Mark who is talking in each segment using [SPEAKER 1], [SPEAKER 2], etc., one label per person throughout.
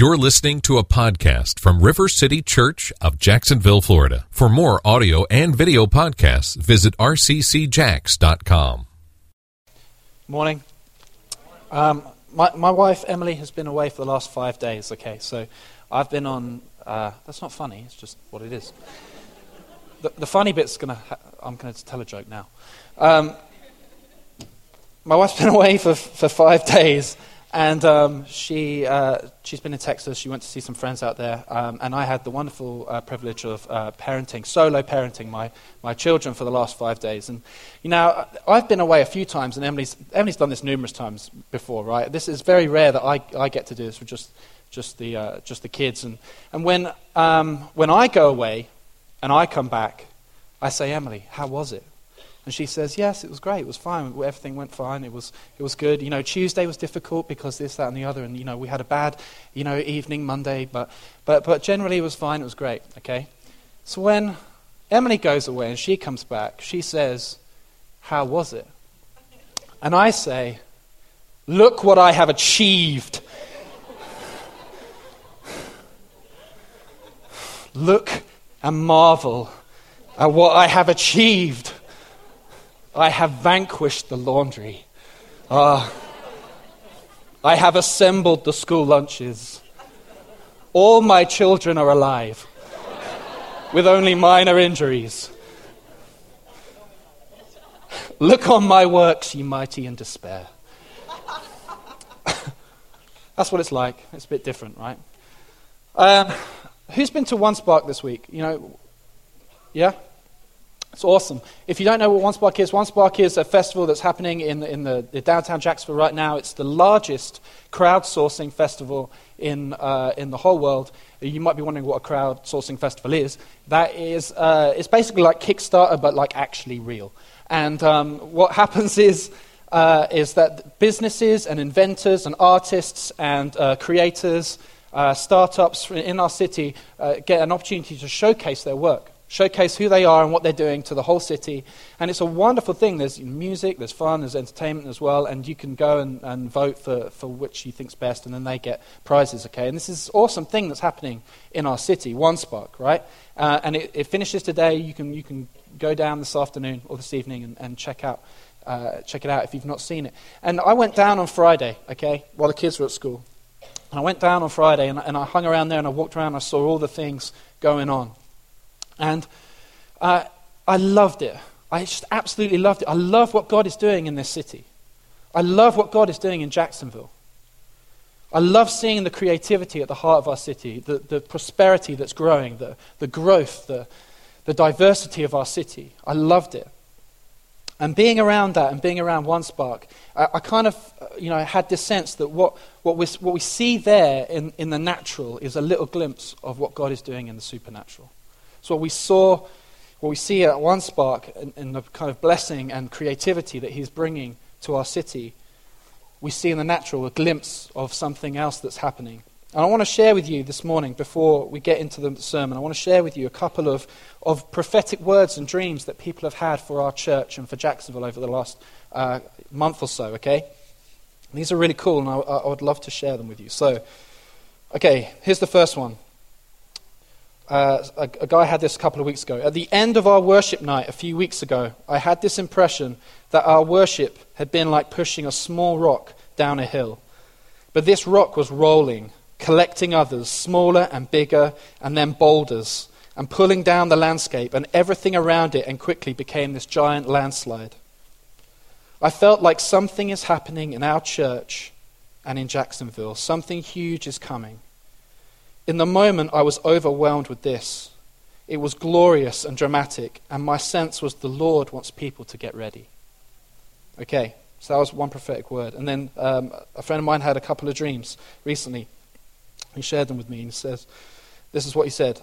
[SPEAKER 1] You're listening to a podcast from River City Church of Jacksonville, Florida. For more audio and video podcasts, visit rccjax.com.
[SPEAKER 2] Morning. Um, my, my wife Emily has been away for the last five days. Okay, so I've been on. Uh, that's not funny. It's just what it is. The, the funny bit's gonna. Ha- I'm gonna tell a joke now. Um, my wife's been away for for five days, and um, she, uh, she's been in Texas. She went to see some friends out there. Um, and I had the wonderful uh, privilege of uh, parenting, solo parenting my, my children for the last five days. And, you know, I've been away a few times, and Emily's, Emily's done this numerous times before, right? This is very rare that I, I get to do this with just, just, the, uh, just the kids. And, and when, um, when I go away and I come back, I say, Emily, how was it? And she says, Yes, it was great. It was fine. Everything went fine. It was, it was good. You know, Tuesday was difficult because this, that, and the other. And, you know, we had a bad, you know, evening Monday. But, but, but generally it was fine. It was great. Okay? So when Emily goes away and she comes back, she says, How was it? And I say, Look what I have achieved. Look and marvel at what I have achieved. I have vanquished the laundry. Uh, I have assembled the school lunches. All my children are alive, with only minor injuries. Look on my works, ye mighty in despair. That's what it's like. It's a bit different, right? Um, who's been to One Spark this week? You know, yeah? It's awesome. If you don't know what One Spark is, One Spark is a festival that's happening in, in the, downtown Jacksonville right now. It's the largest crowdsourcing festival in, uh, in the whole world. You might be wondering what a crowdsourcing festival is. That is, uh, it's basically like Kickstarter, but like actually real. And um, what happens is, uh, is that businesses and inventors and artists and uh, creators, uh, startups in our city uh, get an opportunity to showcase their work showcase who they are and what they're doing to the whole city. And it's a wonderful thing. There's music, there's fun, there's entertainment as well, and you can go and, and vote for, for which you think's best, and then they get prizes, okay? And this is an awesome thing that's happening in our city, One Spark, right? Uh, and it, it, finishes today. You can, you can go down this afternoon or this evening and, and check out. Uh, check it out if you've not seen it. And I went down on Friday, okay, while the kids were at school. And I went down on Friday and, and I hung around there and I walked around and I saw all the things going on. And uh, I loved it. I just absolutely loved it. I love what God is doing in this city. I love what God is doing in Jacksonville. I love seeing the creativity at the heart of our city, the, the prosperity that's growing, the, the growth, the, the diversity of our city. I loved it. And being around that and being around One Spark, I, I kind of, you know, had this sense that what, what, we, what we see there in, in the natural is a little glimpse of what God is doing in the supernatural. So what we saw, what we see at One Spark in, in the kind of blessing and creativity that he's bringing to our city, we see in the natural a glimpse of something else that's happening. And I want to share with you this morning, before we get into the sermon, I want to share with you a couple of, of prophetic words and dreams that people have had for our church and for Jacksonville over the last uh, month or so, okay? These are really cool, and I, I would love to share them with you. So, okay, here's the first one. Uh, a, a, guy had this a couple of weeks ago. At the end of our worship night a few weeks ago, I had this impression that our worship had been like pushing a small rock down a hill. But this rock was rolling, collecting others, smaller and bigger, and then boulders, and pulling down the landscape and everything around it, and quickly became this giant landslide. I felt like something is happening in our church and in Jacksonville. Something huge is coming. In the moment, I was overwhelmed with this. It was glorious and dramatic, and my sense was the Lord wants people to get ready. Okay, so that was one prophetic word. And then um, a friend of mine had a couple of dreams recently. He shared them with me, and he says, This is what he said.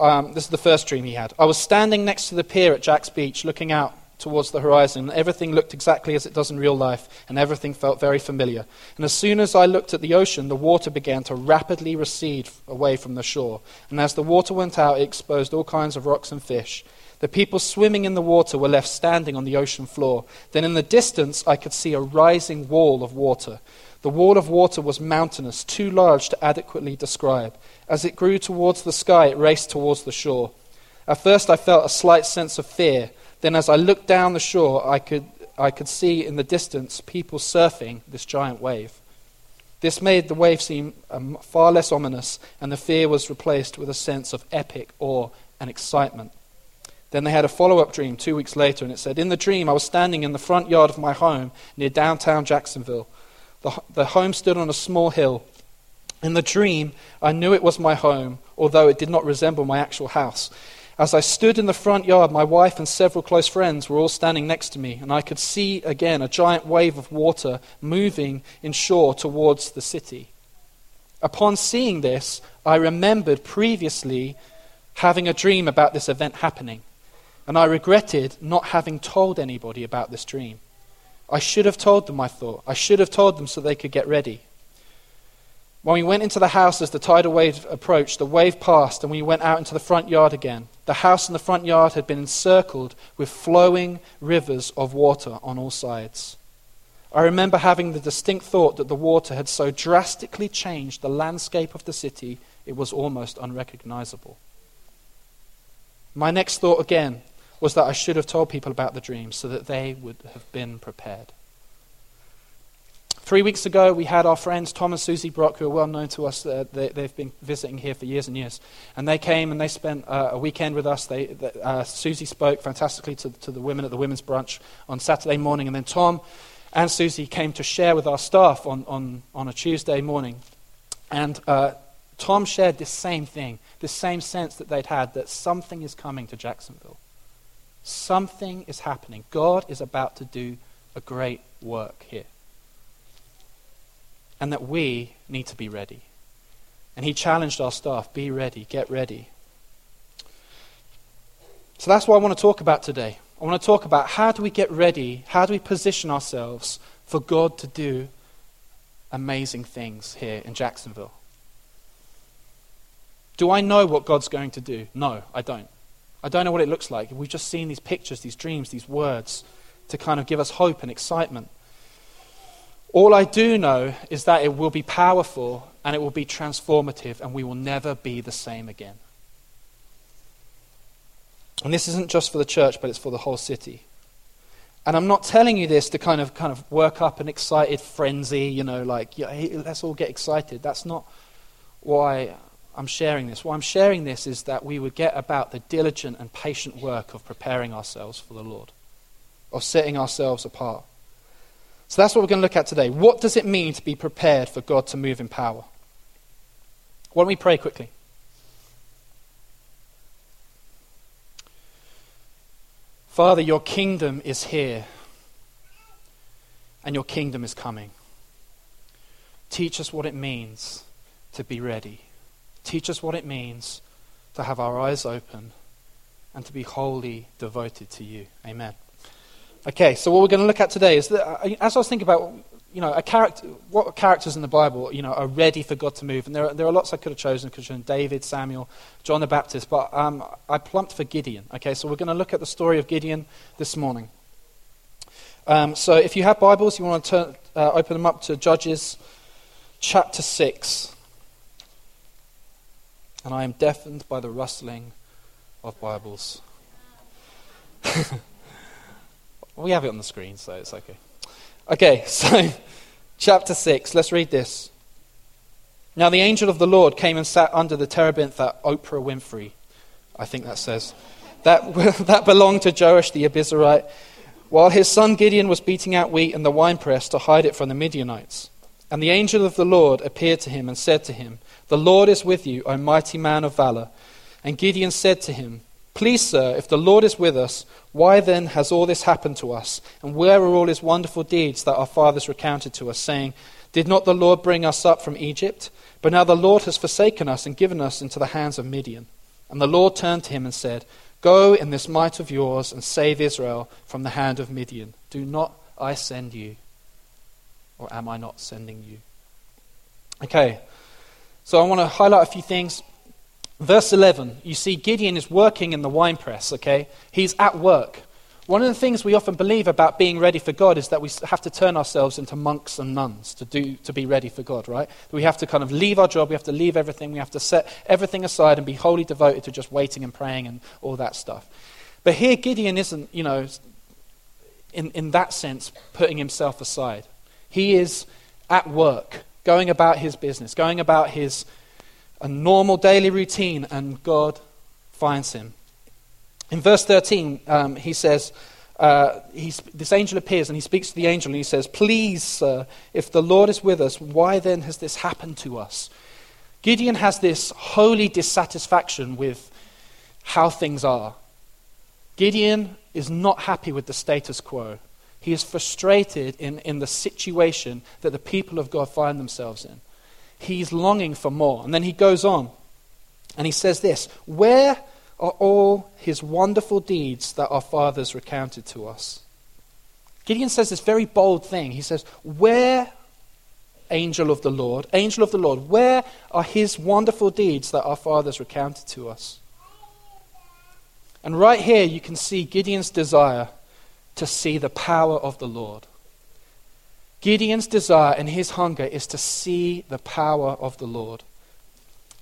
[SPEAKER 2] Um, this is the first dream he had. I was standing next to the pier at Jax Beach, looking out towards the horizon. And everything looked exactly as it does in real life, and everything felt very familiar. And as soon as I looked at the ocean, the water began to rapidly recede away from the shore. And as the water went out, it exposed all kinds of rocks and fish. The people swimming in the water were left standing on the ocean floor. Then in the distance I could see a rising wall of water. The wall of water was mountainous, too large to adequately describe. As it grew towards the sky, it raced towards the shore. At first I felt a slight sense of fear. Then as I looked down the shore, I could, I could see in the distance people surfing this giant wave. This made the wave seem um, far less ominous, and the fear was replaced with a sense of epic awe and excitement. Then they had a follow up dream two weeks later, and it said, In the dream, I was standing in the front yard of my home near downtown Jacksonville. The, the home stood on a small hill. In the dream, I knew it was my home, although it did not resemble my actual house. As I stood in the front yard, my wife and several close friends were all standing next to me, and I could see again a giant wave of water moving inshore towards the city. Upon seeing this, I remembered previously having a dream about this event happening, and I regretted not having told anybody about this dream. I should have told them, I thought. I should have told them so they could get ready. When we went into the house as the tidal wave approached, the wave passed and we went out into the front yard again. The house and the front yard had been encircled with flowing rivers of water on all sides. I remember having the distinct thought that the water had so drastically changed the landscape of the city it was almost unrecognizable. My next thought again was that I should have told people about the dream so that they would have been prepared. Three weeks ago, we had our friends Tom and Susie Brock, who are well known to us. Uh, they, have been visiting here for years and years. And they came and they spent uh, a weekend with us. They, uh, Susie spoke fantastically to, to the women at the women's brunch on Saturday morning. And then Tom and Susie came to share with our staff on, on, on a Tuesday morning. And uh, Tom shared this same thing, this same sense that they'd had that something is coming to Jacksonville. Something is happening. God is about to do a great work here and that we need to be ready. And he challenged our staff be ready, get ready. So that's what I want to talk about today. I want to talk about how do we get ready? How do we position ourselves for God to do amazing things here in Jacksonville? Do I know what God's going to do? No, I don't. I don't know what it looks like. We've just seen these pictures, these dreams, these words to kind of give us hope and excitement. All I do know is that it will be powerful and it will be transformative, and we will never be the same again. And this isn't just for the church, but it's for the whole city. And I'm not telling you this to kind of kind of work up an excited frenzy, you know, like yeah, let's all get excited. That's not why I'm sharing this. Why I'm sharing this is that we would get about the diligent and patient work of preparing ourselves for the Lord, of setting ourselves apart. So that's what we're going to look at today. What does it mean to be prepared for God to move in power? Why don't we pray quickly? Father, your kingdom is here, and your kingdom is coming. Teach us what it means to be ready. Teach us what it means to have our eyes open and to be wholly devoted to you. Amen. Okay, so what we're going to look at today is that, uh, as I was thinking about, you know, character, what characters in the Bible, you know, are ready for God to move, and there are, there are lots I could have chosen. Could have chosen David, Samuel, John the Baptist, but um, I plumped for Gideon. Okay, so we're going to look at the story of Gideon this morning. Um, so if you have Bibles, you want to turn, uh, open them up to Judges chapter six. And I am deafened by the rustling of Bibles. We have it on the screen, so it's okay. Okay, so chapter 6, let's read this. Now the angel of the Lord came and sat under the terebinth at Oprah Winfrey, I think that says. That, that belonged to Joash the Abiezrite, while his son Gideon was beating out wheat in the winepress to hide it from the Midianites. And the angel of the Lord appeared to him and said to him, The Lord is with you, O mighty man of valor. And Gideon said to him, Please, sir, if the Lord is with us, why then has all this happened to us? And where are all his wonderful deeds that our fathers recounted to us, saying, Did not the Lord bring us up from Egypt? But now the Lord has forsaken us and given us into the hands of Midian. And the Lord turned to him and said, Go in this might of yours and save Israel from the hand of Midian. Do not I send you? Or am I not sending you? Okay, so I want to highlight a few things Verse 11, you see Gideon is working in the winepress, okay? He's at work. One of the things we often believe about being ready for God is that we have to turn ourselves into monks and nuns to, do, to be ready for God, right? We have to kind of leave our job, we have to leave everything, we have to set everything aside and be wholly devoted to just waiting and praying and all that stuff. But here, Gideon isn't, you know, in, in that sense, putting himself aside. He is at work, going about his business, going about his a normal daily routine, and God finds him. In verse 13, um, he says, uh, this angel appears and he speaks to the angel and he says, Please, sir, if the Lord is with us, why then has this happened to us? Gideon has this holy dissatisfaction with how things are. Gideon is not happy with the status quo. He is frustrated in, in the situation that the people of God find themselves in. He's longing for more. And then he goes on and he says this Where are all his wonderful deeds that our fathers recounted to us. Gideon says this very bold thing. He says, Where, angel of the Lord, angel of the Lord, where are his wonderful deeds that our fathers recounted to us? And right here you can see Gideon's desire to see the power of the Lord. Gideon's desire and his hunger is to see the power of the Lord.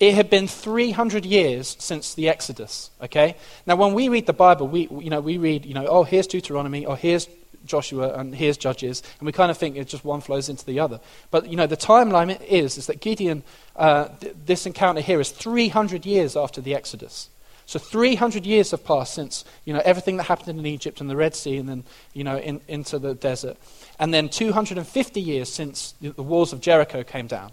[SPEAKER 2] It had been 300 years since the Exodus, okay? Now, when we read the Bible, we, you know, we read, you know, oh, here's Deuteronomy, or here's Joshua, and here's Judges, and we kind of think it just one flows into the other. But, you know, the timeline is, is that Gideon, uh, th- this encounter here is 300 years after the Exodus. So 300 years have passed since, you know, everything that happened in Egypt and the Red Sea and then, you know, in, into the desert. And then 250 years since the walls of Jericho came down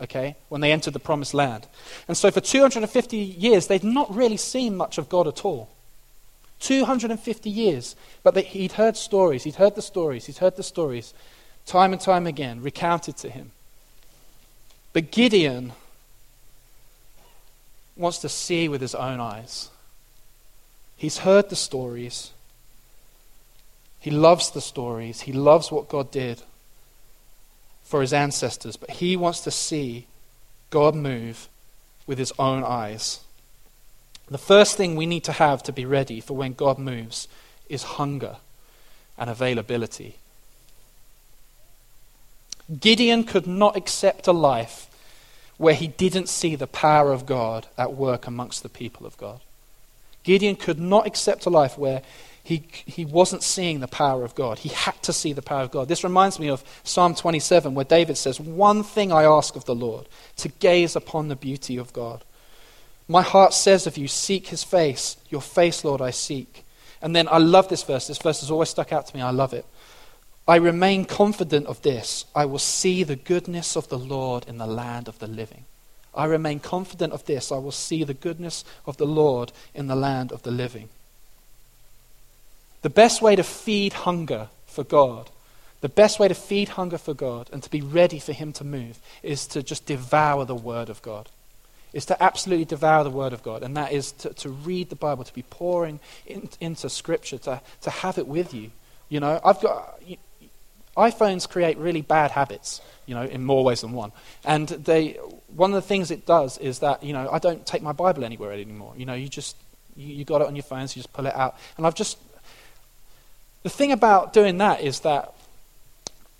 [SPEAKER 2] okay, when they entered the promised land. And so for 250 years, they'd not really seen much of God at all. 250 years. But they, he'd heard stories, he'd heard the stories, he'd heard the stories time and time again, recounted to him. But Gideon wants to see with his own eyes. He's heard the stories. He loves the stories. He loves what God did for his ancestors, but he wants to see God move with his own eyes. The first thing we need to have to be ready for when God moves is hunger and availability. Gideon could not accept a life where he didn't see the power of God at work amongst the people of God. Gideon could not accept a life where he, he wasn't seeing the power of God. He had to see the power of God. This reminds me of Psalm 27, where David says, One thing I ask of the Lord, to gaze upon the beauty of God. My heart says of you, Seek his face. Your face, Lord, I seek. And then I love this verse. This verse has always stuck out to me. I love it. I remain confident of this. I will see the goodness of the Lord in the land of the living. I remain confident of this. I will see the goodness of the Lord in the land of the living. The best way to feed hunger for God, the best way to feed hunger for God and to be ready for Him to move is to just devour the Word of God. Is to absolutely devour the Word of God. And that is to, to read the Bible, to be pouring in, into Scripture, to, to have it with you. You know, I've got. iPhones create really bad habits, you know, in more ways than one. And they, one of the things it does is that, you know, I don't take my Bible anywhere anymore. You know, you just, you, you got it on your phone, so you just pull it out. And I've just the thing about doing that is that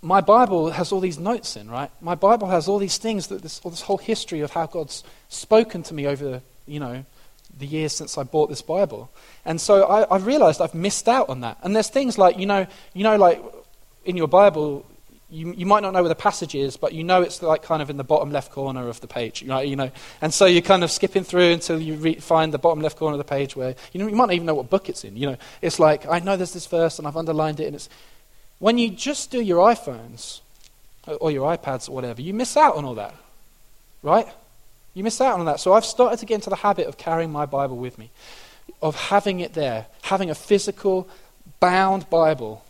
[SPEAKER 2] my Bible has all these notes in, right? My Bible has all these things, that this, all this whole history of how God's spoken to me over, you know, the years since I bought this Bible. And so I, I realized I've missed out on that. And there's things like, you know, you know, like in your Bible, you, you might not know where the passage is, but you know it's like kind of in the bottom left corner of the page, right? You know, and so you're kind of skipping through until you re- find the bottom left corner of the page where you know you might not even know what book it's in. You know, it's like I know there's this verse and I've underlined it, and it's when you just do your iPhones or your iPads or whatever, you miss out on all that, right? You miss out on that. So I've started to get into the habit of carrying my Bible with me, of having it there, having a physical, bound Bible.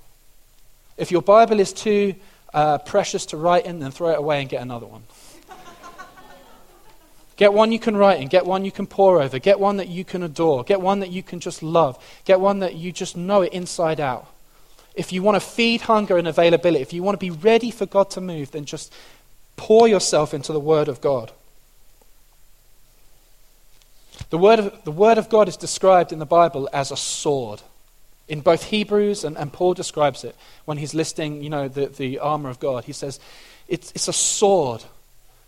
[SPEAKER 2] If your Bible is too uh, precious to write in, then throw it away and get another one. Get one you can write in. Get one you can pore over. Get one that you can adore. Get one that you can just love. Get one that you just know it inside out. If you want to feed hunger and availability, if you want to be ready for God to move, then just pour yourself into the Word of God. The word of, the word of God is described in the Bible as a sword. In both Hebrews, and, and Paul describes it when he's listing, you know, the, the armor of God. He says, it's, it's a sword.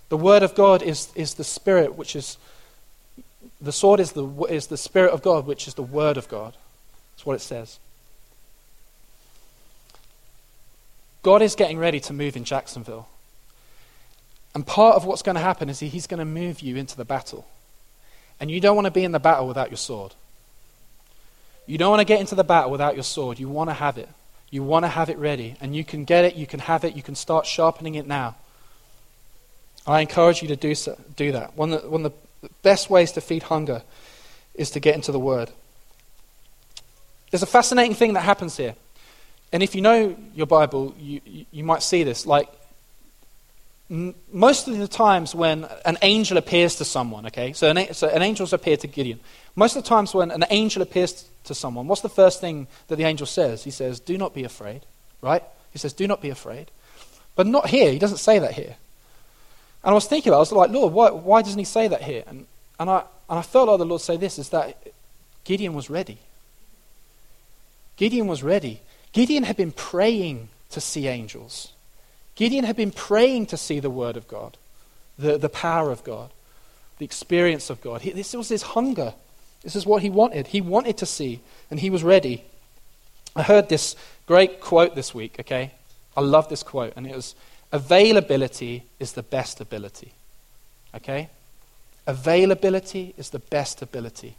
[SPEAKER 2] The word of God is, is the spirit, which is, the sword is the, is the spirit of God, which is the word of God. That's what it says. God is getting ready to move in Jacksonville. And part of what's going to happen is he's going to move you into the battle. And you don't want to be in the battle without your sword. You don't want to get into the battle without your sword. You want to have it. You want to have it ready. And you can get it, you can have it, you can start sharpening it now. I encourage you to do, so, do that. One of, the, one of the best ways to feed hunger is to get into the Word. There's a fascinating thing that happens here. And if you know your Bible, you, you, you might see this. Like, most of the times when an angel appears to someone, okay, so an, so an angel's appeared to Gideon. Most of the times when an angel appears to someone, what's the first thing that the angel says? He says, Do not be afraid, right? He says, Do not be afraid. But not here. He doesn't say that here. And I was thinking, about it, I was like, Lord, why, why doesn't he say that here? And, and, I, and I felt like the Lord say this is that Gideon was ready. Gideon was ready. Gideon had been praying to see angels. Gideon had been praying to see the Word of God, the, the power of God, the experience of God. He, this was his hunger. This is what he wanted. He wanted to see, and he was ready. I heard this great quote this week, okay? I love this quote, and it was Availability is the best ability. Okay? Availability is the best ability.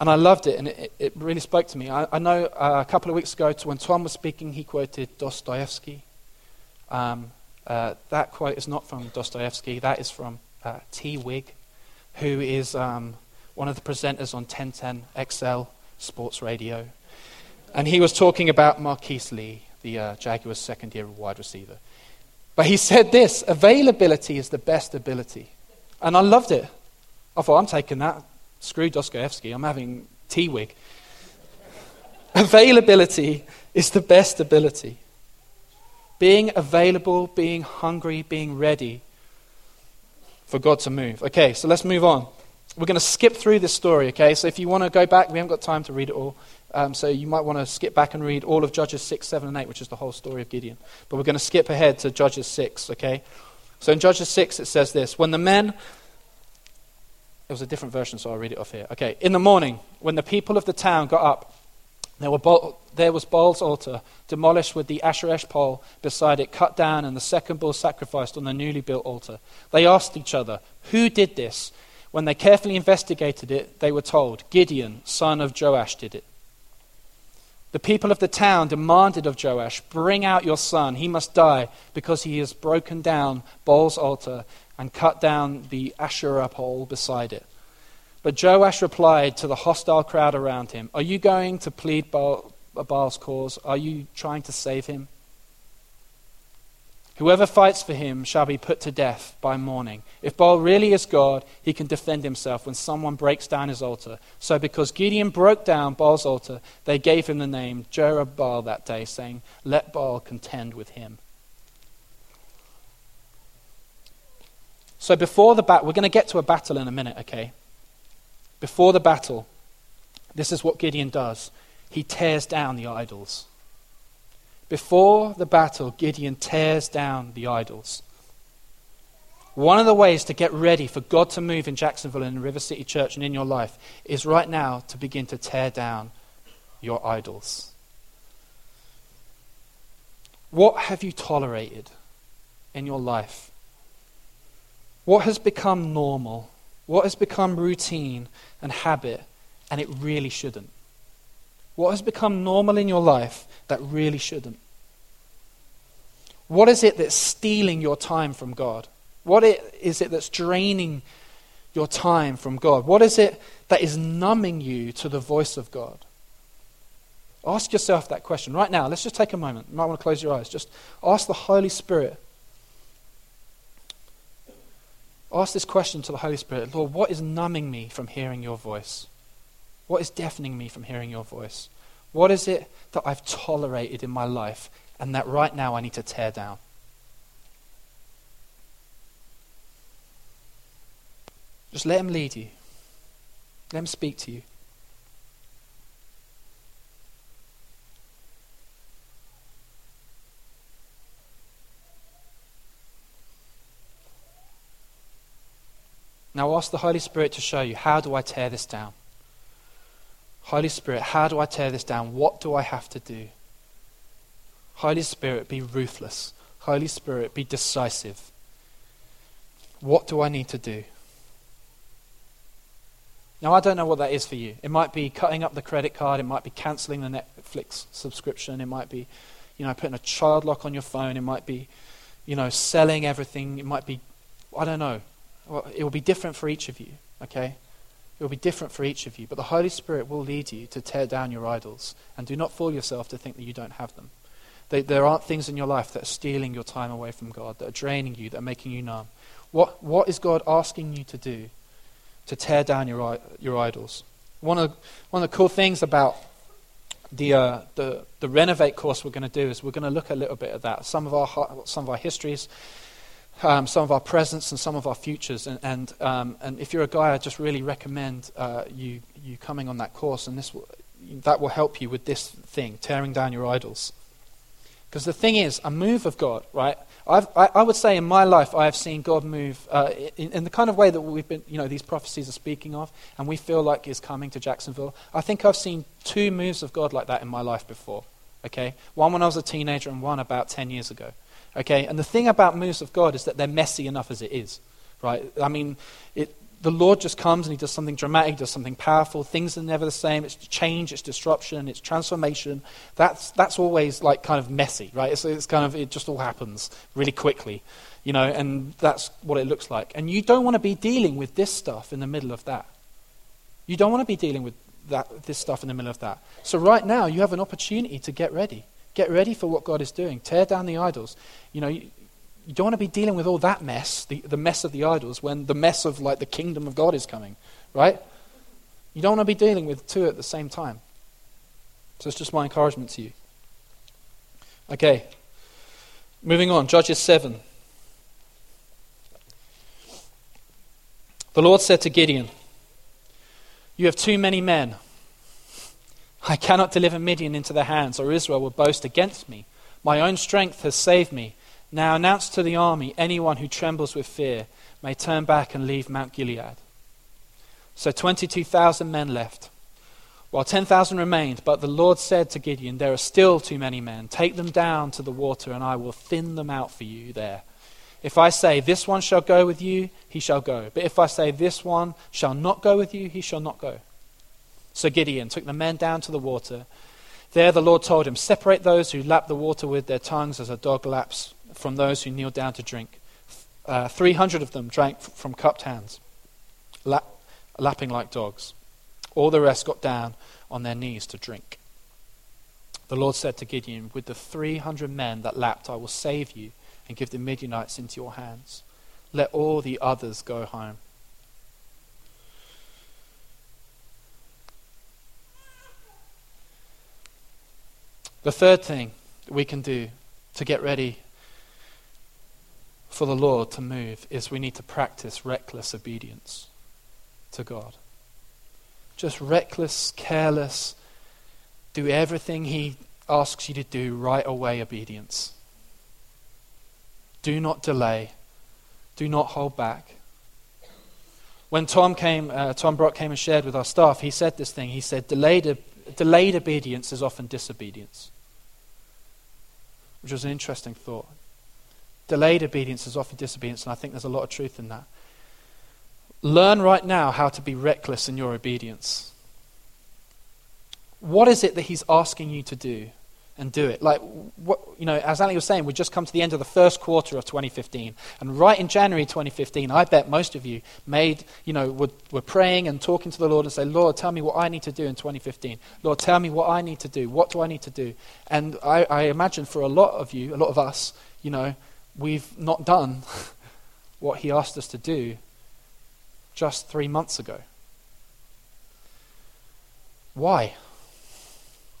[SPEAKER 2] And I loved it, and it, it really spoke to me. I, I know uh, a couple of weeks ago, when Tom was speaking, he quoted Dostoevsky. Um, uh, that quote is not from Dostoevsky, that is from uh, T. Wig, who is um, one of the presenters on 1010 XL Sports Radio. And he was talking about Marquise Lee, the uh, Jaguars' second year wide receiver. But he said this availability is the best ability. And I loved it. I thought, I'm taking that. Screw Dostoevsky. I'm having T Wig. Availability is the best ability. Being available, being hungry, being ready for God to move. Okay, so let's move on. We're going to skip through this story, okay? So if you want to go back, we haven't got time to read it all. Um, so you might want to skip back and read all of Judges 6, 7, and 8, which is the whole story of Gideon. But we're going to skip ahead to Judges 6, okay? So in Judges 6, it says this When the men. It was a different version, so I'll read it off here. Okay. In the morning, when the people of the town got up, they were there was Baal's altar, demolished with the Asherah pole beside it, cut down, and the second bull sacrificed on the newly built altar. They asked each other, Who did this? When they carefully investigated it, they were told, Gideon, son of Joash, did it. The people of the town demanded of Joash, Bring out your son. He must die because he has broken down Baal's altar and cut down the Asherah pole beside it. But Joash replied to the hostile crowd around him, Are you going to plead Baal, Baal's cause? Are you trying to save him? Whoever fights for him shall be put to death by morning. If Baal really is God, he can defend himself when someone breaks down his altar. So, because Gideon broke down Baal's altar, they gave him the name Jerubbaal that day, saying, Let Baal contend with him. So, before the battle, we're going to get to a battle in a minute, okay? Before the battle, this is what Gideon does he tears down the idols. Before the battle, Gideon tears down the idols. One of the ways to get ready for God to move in Jacksonville and in River City Church and in your life is right now to begin to tear down your idols. What have you tolerated in your life? What has become normal? What has become routine and habit, and it really shouldn't? What has become normal in your life that really shouldn't? What is it that's stealing your time from God? What is it that's draining your time from God? What is it that is numbing you to the voice of God? Ask yourself that question right now. Let's just take a moment. You might want to close your eyes. Just ask the Holy Spirit. Ask this question to the Holy Spirit Lord, what is numbing me from hearing your voice? What is deafening me from hearing your voice? What is it that I've tolerated in my life and that right now I need to tear down? Just let Him lead you. Let Him speak to you. Now ask the Holy Spirit to show you how do I tear this down? Holy Spirit, how do I tear this down? What do I have to do? Holy Spirit, be ruthless. Holy Spirit, be decisive. What do I need to do? Now, I don't know what that is for you. It might be cutting up the credit card. It might be cancelling the Netflix subscription. It might be, you know, putting a child lock on your phone. It might be, you know, selling everything. It might be, I don't know. It will be different for each of you, okay? It will be different for each of you. But the Holy Spirit will lead you to tear down your idols. And do not fool yourself to think that you don't have them. They, there aren't things in your life that are stealing your time away from God, that are draining you, that are making you numb. What, what is God asking you to do to tear down your, your idols? One of, one of the cool things about the, uh, the, the Renovate course we're going to do is we're going to look a little bit at that. Some of our, some of our histories, um, some of our presents, and some of our futures. And, and, um, and if you're a guy, I just really recommend uh, you, you coming on that course. And this will, that will help you with this thing, tearing down your idols. Because the thing is, a move of God, right? I, I, would say in my life, I have seen God move uh, in, in, the kind of way that we've been, you know, these prophecies are speaking of, and we feel like is coming to Jacksonville. I think I've seen two moves of God like that in my life before. Okay, one when I was a teenager, and one about ten years ago. Okay, and the thing about moves of God is that they're messy enough as it is, right? I mean, it, the Lord just comes and he does something dramatic, does something powerful. Things are never the same. It's change, it's disruption, it's transformation. That's, that's always like kind of messy, right? It's, it's kind of, it just all happens really quickly, you know, and that's what it looks like. And you don't want to be dealing with this stuff in the middle of that. You don't want to be dealing with that, this stuff in the middle of that. So right now, you have an opportunity to get ready. Get ready for what God is doing. Tear down the idols. You know, you don't want to be dealing with all that mess, the, the mess of the idols, when the mess of like the kingdom of God is coming, right? You don't want to be dealing with two at the same time. So it's just my encouragement to you. Okay, moving on, Judges 7. The Lord said to Gideon, You have too many men. I cannot deliver Midian into their hands, or Israel will boast against me. My own strength has saved me now announce to the army anyone who trembles with fear may turn back and leave Mount Gilead. So 22,000 men left, while 10,000 remained. But the Lord said to Gideon, There are still too many men. Take them down to the water, and I will thin them out for you there. If I say, This one shall go with you, he shall go. But if I say, This one shall not go with you, he shall not go. So Gideon took the men down to the water. There the Lord told him, Separate those who lap the water with their tongues as a dog laps from those who kneel down to drink. Uh, 300 of them drank from cupped hands, lap, lapping like dogs. All the rest got down on their knees to drink. The Lord said to Gideon, With the 300 men that lapped, I will save you and give the Midianites into your hands. Let all the others go home. The third thing that we can do to get ready for the Lord to move is we need to practice reckless obedience to God. Just reckless, careless, do everything He asks you to do right away obedience. Do not delay. Do not hold back. When Tom came, uh, Tom Brock came and shared with our staff, he said this thing. He said, delayed, delayed obedience is often disobedience. Which was an interesting thought. Delayed obedience is often disobedience, and I think there's a lot of truth in that. Learn right now how to be reckless in your obedience. What is it that he's asking you to do? And do it. Like, what, you know, as Ali was saying, we've just come to the end of the first quarter of 2015. And right in January 2015, I bet most of you made, you know, were, were praying and talking to the Lord and say, Lord, tell me what I need to do in 2015. Lord, tell me what I need to do. What do I need to do? And I, I imagine for a lot of you, a lot of us, you know, we've not done what he asked us to do just three months ago. Why?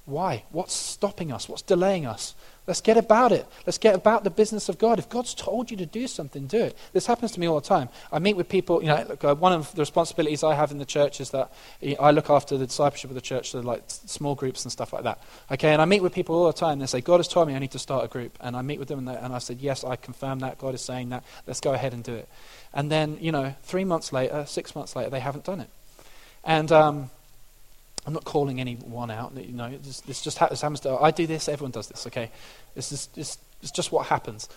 [SPEAKER 2] Why? What's stopping us? What's delaying us? Let's get about it. Let's get about the business of God. If God's told you to do something, do it. This happens to me all the time. I meet with people, you know, look, uh, one of the responsibilities I have in the church is that I look after the discipleship of the church, so like small groups and stuff like that. Okay, and I meet with people all the time. They say, God has told me I need to start a group. And I meet with them and, they, and I said, yes, I confirm that. God is saying that. Let's go ahead and do it. And then, you know, three months later, six months later, they haven't done it. And, um, I'm not calling anyone out. You know, this, this just ha- this happens to. I do this. Everyone does this. Okay, this is this, it's just what happens.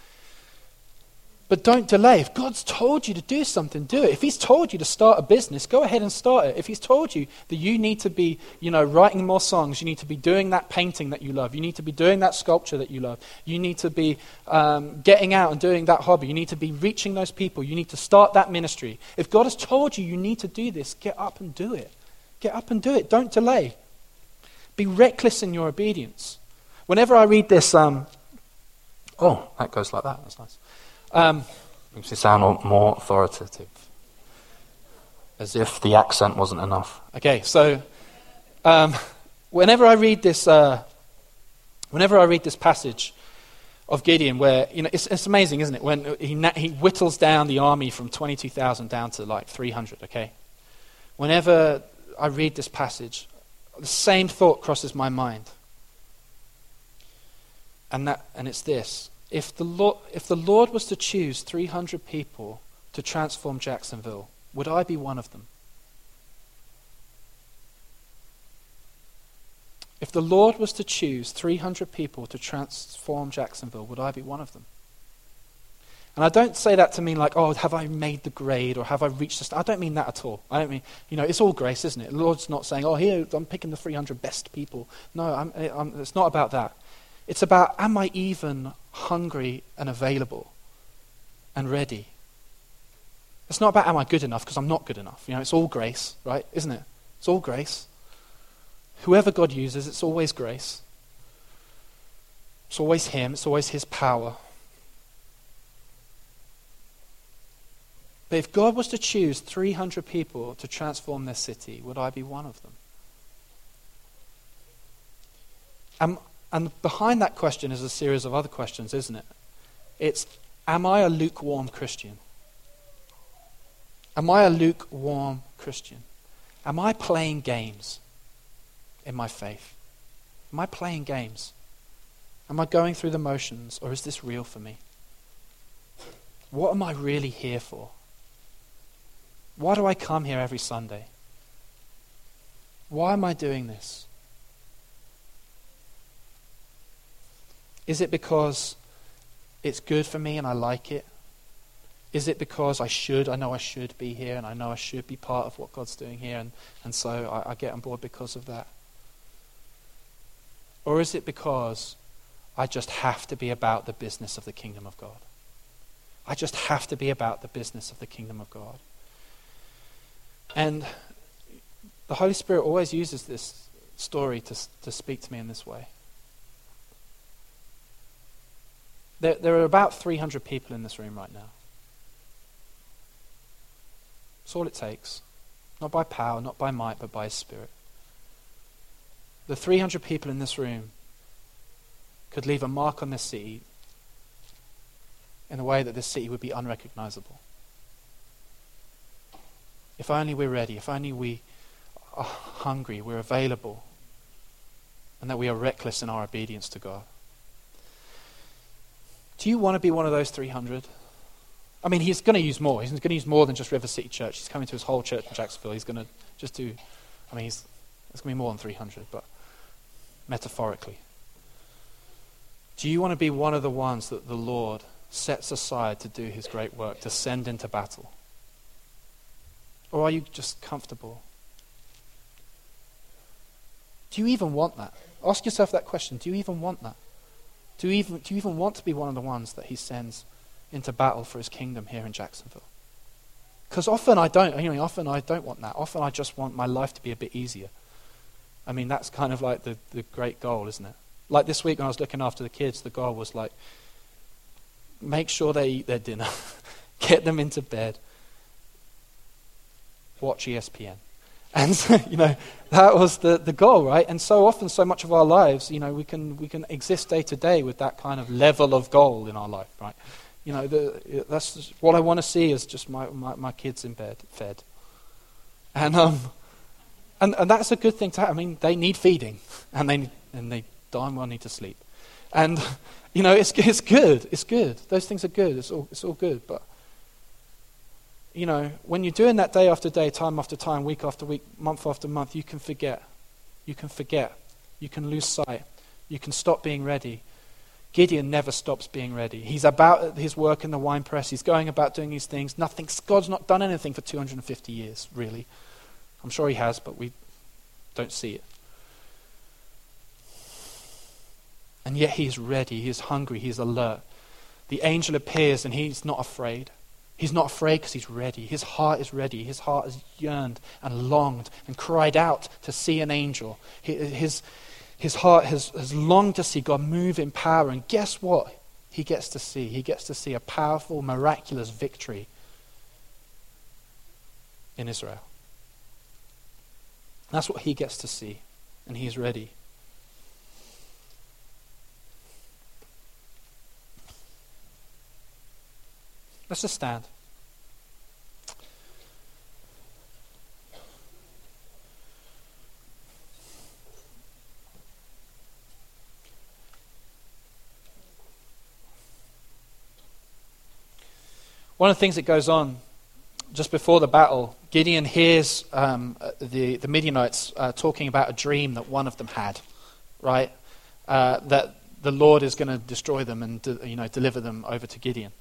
[SPEAKER 2] But don't delay. If God's told you to do something, do it. If He's told you to start a business, go ahead and start it. If He's told you that you need to be, you know, writing more songs, you need to be doing that painting that you love, you need to be doing that sculpture that you love, you need to be um, getting out and doing that hobby, you need to be reaching those people, you need to start that ministry. If God has told you you need to do this, get up and do it. Get up and do it. Don't delay. Be reckless in your obedience. Whenever I read this, um, oh, that goes like that. That's nice. Um,
[SPEAKER 3] Makes it sound more authoritative, as if the accent wasn't enough.
[SPEAKER 2] Okay, so um, whenever I read this, uh, whenever I read this passage of Gideon, where you know it's, it's amazing, isn't it? When he he whittles down the army from twenty-two thousand down to like three hundred. Okay, whenever I read this passage, the same thought crosses my mind. And, that, and it's this if the, Lord, if the Lord was to choose 300 people to transform Jacksonville, would I be one of them? If the Lord was to choose 300 people to transform Jacksonville, would I be one of them? And I don't say that to mean like, oh, have I made the grade or have I reached the. St-? I don't mean that at all. I don't mean, you know, it's all grace, isn't it? The Lord's not saying, oh, here, I'm picking the 300 best people. No, I'm, I'm, it's not about that. It's about, am I even hungry and available and ready? It's not about, am I good enough, because I'm not good enough. You know, it's all grace, right? Isn't it? It's all grace. Whoever God uses, it's always grace. It's always Him, it's always His power. But if God was to choose 300 people to transform this city, would I be one of them? Um, and behind that question is a series of other questions, isn't it? It's Am I a lukewarm Christian? Am I a lukewarm Christian? Am I playing games in my faith? Am I playing games? Am I going through the motions, or is this real for me? What am I really here for? Why do I come here every Sunday? Why am I doing this? Is it because it's good for me and I like it? Is it because I should, I know I should be here and I know I should be part of what God's doing here and, and so I, I get on board because of that? Or is it because I just have to be about the business of the kingdom of God? I just have to be about the business of the kingdom of God. And the Holy Spirit always uses this story to, to speak to me in this way. There, there are about 300 people in this room right now. That's all it takes. Not by power, not by might, but by His Spirit. The 300 people in this room could leave a mark on this city in a way that this city would be unrecognizable. If only we're ready, if only we are hungry, we're available, and that we are reckless in our obedience to God. Do you want to be one of those 300? I mean, he's going to use more. He's going to use more than just River City Church. He's coming to his whole church in Jacksonville. He's going to just do, I mean, it's going to be more than 300, but metaphorically. Do you want to be one of the ones that the Lord sets aside to do his great work, to send into battle? Or are you just comfortable? Do you even want that? Ask yourself that question. Do you even want that? Do you even, do you even want to be one of the ones that he sends into battle for his kingdom here in Jacksonville? Because often I don't. Know, often I don't want that. Often I just want my life to be a bit easier. I mean, that's kind of like the, the great goal, isn't it? Like this week when I was looking after the kids, the goal was like, make sure they eat their dinner, get them into bed, watch ESPN. And, you know, that was the, the goal, right? And so often, so much of our lives, you know, we can, we can exist day to day with that kind of level of goal in our life, right? You know, the, that's what I want to see is just my, my, my kids in bed, fed. And, um, and, and that's a good thing to have. I mean, they need feeding, and they, and they darn well need to sleep. And, you know, it's, it's good. It's good. Those things are good. It's all, it's all good. But, you know, when you're doing that day after day, time after time, week after week, month after month, you can forget. You can forget. You can lose sight. You can stop being ready. Gideon never stops being ready. He's about his work in the wine press. He's going about doing these things. Nothing, God's not done anything for 250 years, really. I'm sure he has, but we don't see it. And yet he's ready, he's hungry, he's alert. The angel appears and he's not afraid. He's not afraid because he's ready. His heart is ready. His heart has yearned and longed and cried out to see an angel. His, his heart has, has longed to see God move in power. And guess what? He gets to see. He gets to see a powerful, miraculous victory in Israel. That's what he gets to see. And he's ready. Let's just stand. One of the things that goes on just before the battle, Gideon hears um, the, the Midianites uh, talking about a dream that one of them had, right? Uh, that the Lord is going to destroy them and de- you know, deliver them over to Gideon.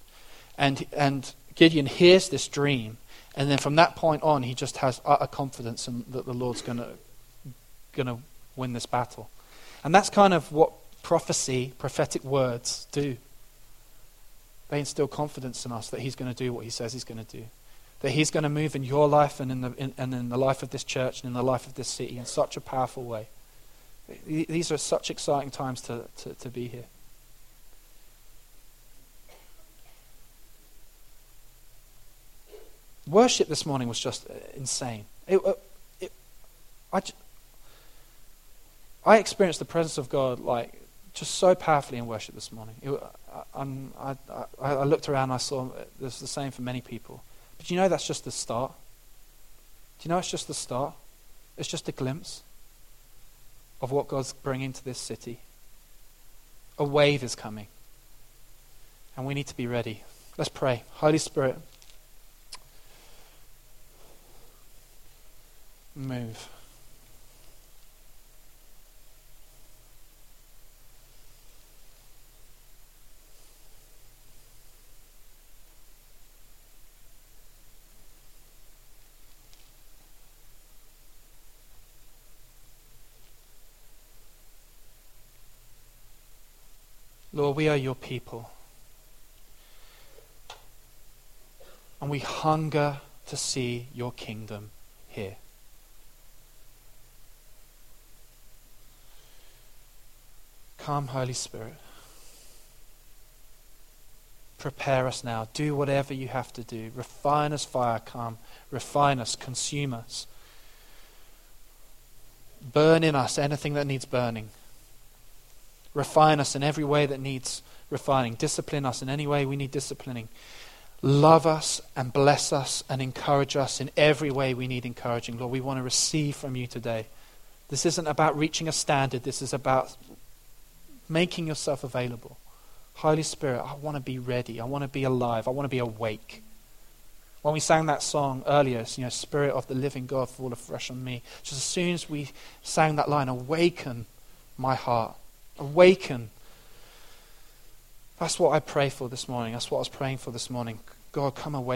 [SPEAKER 2] And, and Gideon hears this dream, and then from that point on, he just has utter confidence in, that the Lord's going to win this battle. And that's kind of what prophecy, prophetic words do. They instill confidence in us that He's going to do what He says He's going to do. That He's going to move in your life and in, the, in, and in the life of this church and in the life of this city in such a powerful way. These are such exciting times to, to, to be here. Worship this morning was just uh, insane. It, uh, it, I, I experienced the presence of God like just so powerfully in worship this morning. It, I, I, I, looked around and I saw this the same for many people. But you know that's just the start? Do you know it's just the start? It's just a glimpse of what God's bringing to this city. A wave is coming. And we need to be ready. Let's pray. Holy Spirit, move. Lord, we are your people. And we hunger to see your kingdom here. Come, Holy Spirit. Prepare us now. Do whatever you have to do. Refine us, fire. Come. Refine us. Consume us. Burn in us anything that needs burning. Refine us in every way that needs refining. Discipline us in any way we need disciplining. Love us and bless us and encourage us in every way we need encouraging. Lord, we want to receive from you today. This isn't about reaching a standard, this is about making yourself available. Holy Spirit, I want to be ready. I want to be alive. I want to be awake. When we sang that song earlier, you know, Spirit of the living God, fall afresh on me. Just as soon as we sang that line, awaken my heart. Awaken. That's what I pray for this morning. That's what I was praying for this morning. God, come away.